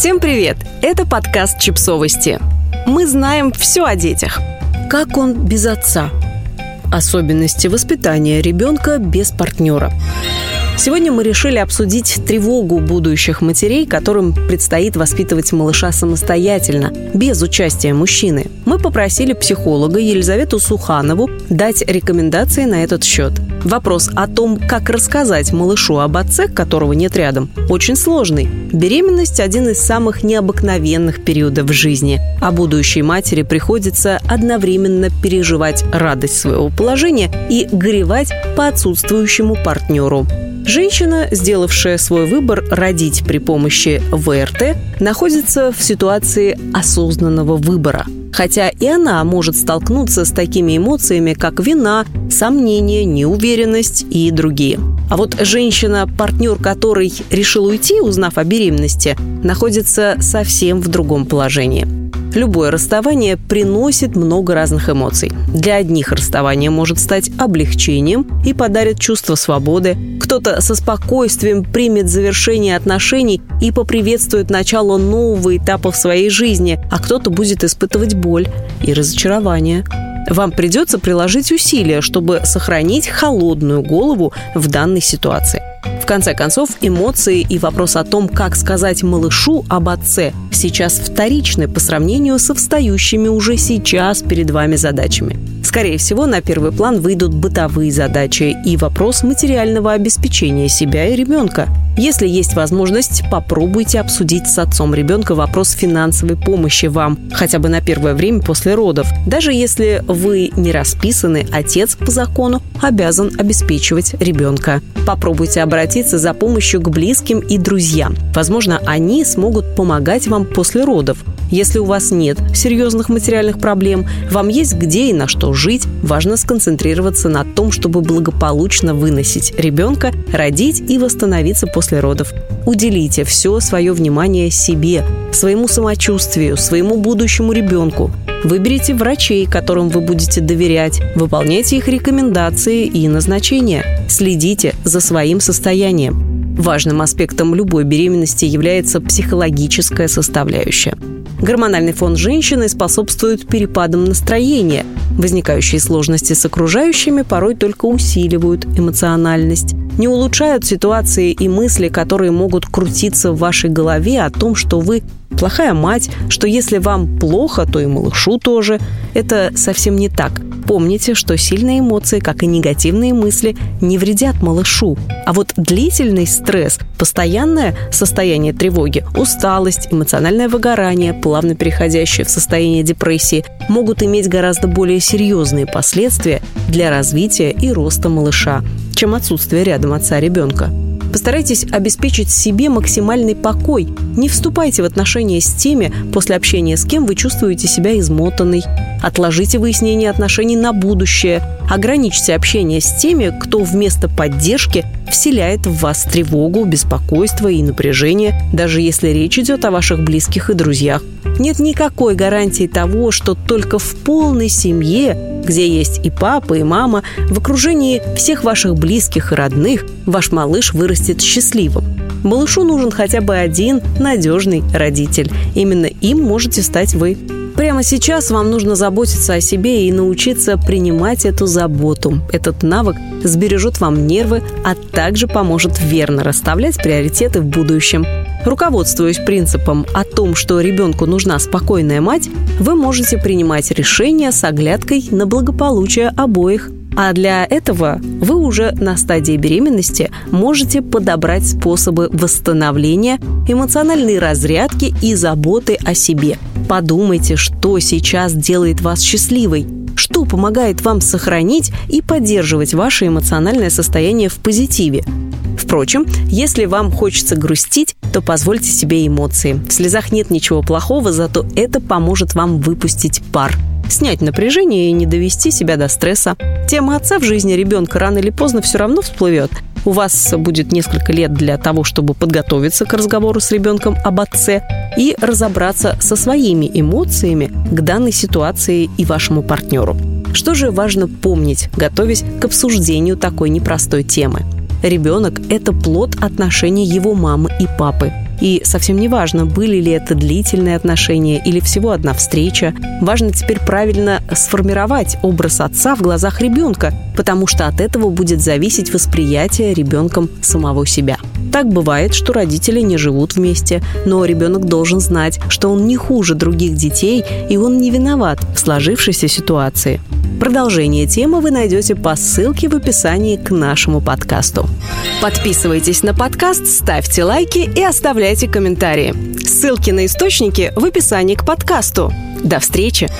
Всем привет! Это подкаст «Чипсовости». Мы знаем все о детях. Как он без отца? Особенности воспитания ребенка без партнера. Сегодня мы решили обсудить тревогу будущих матерей, которым предстоит воспитывать малыша самостоятельно, без участия мужчины. Мы попросили психолога Елизавету Суханову дать рекомендации на этот счет. Вопрос о том, как рассказать малышу об отце, которого нет рядом, очень сложный. Беременность – один из самых необыкновенных периодов жизни, а будущей матери приходится одновременно переживать радость своего положения и горевать по отсутствующему партнеру. Женщина, сделавшая свой выбор родить при помощи ВРТ, находится в ситуации осознанного выбора. Хотя и она может столкнуться с такими эмоциями, как вина, сомнение, неуверенность и другие. А вот женщина, партнер которой решил уйти, узнав о беременности, находится совсем в другом положении – Любое расставание приносит много разных эмоций. Для одних расставание может стать облегчением и подарит чувство свободы. Кто-то со спокойствием примет завершение отношений и поприветствует начало нового этапа в своей жизни, а кто-то будет испытывать боль и разочарование. Вам придется приложить усилия, чтобы сохранить холодную голову в данной ситуации. Конце концов, эмоции и вопрос о том, как сказать малышу об отце, сейчас вторичны по сравнению со встающими уже сейчас перед вами задачами. Скорее всего, на первый план выйдут бытовые задачи и вопрос материального обеспечения себя и ребенка. Если есть возможность, попробуйте обсудить с отцом ребенка вопрос финансовой помощи вам, хотя бы на первое время после родов. Даже если вы не расписаны, отец по закону обязан обеспечивать ребенка. Попробуйте обратиться за помощью к близким и друзьям. Возможно, они смогут помогать вам после родов. Если у вас нет серьезных материальных проблем, вам есть где и на что жить, важно сконцентрироваться на том, чтобы благополучно выносить ребенка, родить и восстановиться после родов. Уделите все свое внимание себе, своему самочувствию, своему будущему ребенку. Выберите врачей, которым вы будете доверять, выполняйте их рекомендации и назначения. Следите за своим состоянием. Важным аспектом любой беременности является психологическая составляющая. Гормональный фон женщины способствует перепадам настроения. Возникающие сложности с окружающими порой только усиливают эмоциональность. Не улучшают ситуации и мысли, которые могут крутиться в вашей голове о том, что вы плохая мать, что если вам плохо, то и малышу тоже. Это совсем не так. Помните, что сильные эмоции, как и негативные мысли, не вредят малышу. А вот длительный стресс, постоянное состояние тревоги, усталость, эмоциональное выгорание, плавно переходящее в состояние депрессии, могут иметь гораздо более серьезные последствия для развития и роста малыша, чем отсутствие рядом отца ребенка. Постарайтесь обеспечить себе максимальный покой. Не вступайте в отношения с теми, после общения с кем вы чувствуете себя измотанной. Отложите выяснение отношений на будущее. Ограничьте общение с теми, кто вместо поддержки вселяет в вас тревогу, беспокойство и напряжение, даже если речь идет о ваших близких и друзьях. Нет никакой гарантии того, что только в полной семье, где есть и папа, и мама, в окружении всех ваших близких и родных, ваш малыш вырастет счастливым. Малышу нужен хотя бы один надежный родитель. Именно им можете стать вы. Прямо сейчас вам нужно заботиться о себе и научиться принимать эту заботу. Этот навык сбережет вам нервы, а также поможет верно расставлять приоритеты в будущем. Руководствуясь принципом о том, что ребенку нужна спокойная мать, вы можете принимать решения с оглядкой на благополучие обоих. А для этого вы уже на стадии беременности можете подобрать способы восстановления, эмоциональной разрядки и заботы о себе. Подумайте, что сейчас делает вас счастливой, что помогает вам сохранить и поддерживать ваше эмоциональное состояние в позитиве. Впрочем, если вам хочется грустить, то позвольте себе эмоции. В слезах нет ничего плохого, зато это поможет вам выпустить пар снять напряжение и не довести себя до стресса. Тема отца в жизни ребенка рано или поздно все равно всплывет. У вас будет несколько лет для того, чтобы подготовиться к разговору с ребенком об отце и разобраться со своими эмоциями к данной ситуации и вашему партнеру. Что же важно помнить, готовясь к обсуждению такой непростой темы? Ребенок – это плод отношений его мамы и папы. И совсем не важно, были ли это длительные отношения или всего одна встреча. Важно теперь правильно сформировать образ отца в глазах ребенка, потому что от этого будет зависеть восприятие ребенком самого себя. Так бывает, что родители не живут вместе, но ребенок должен знать, что он не хуже других детей и он не виноват в сложившейся ситуации. Продолжение темы вы найдете по ссылке в описании к нашему подкасту. Подписывайтесь на подкаст, ставьте лайки и оставляйте комментарии. Ссылки на источники в описании к подкасту. До встречи!